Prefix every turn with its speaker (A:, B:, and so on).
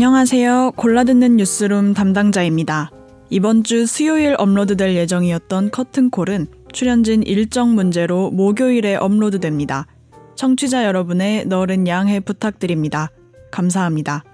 A: 안녕하세요. 골라듣는 뉴스룸 담당자입니다. 이번 주 수요일 업로드될 예정이었던 커튼콜은 출연진 일정 문제로 목요일에 업로드됩니다. 청취자 여러분의 너른 양해 부탁드립니다. 감사합니다.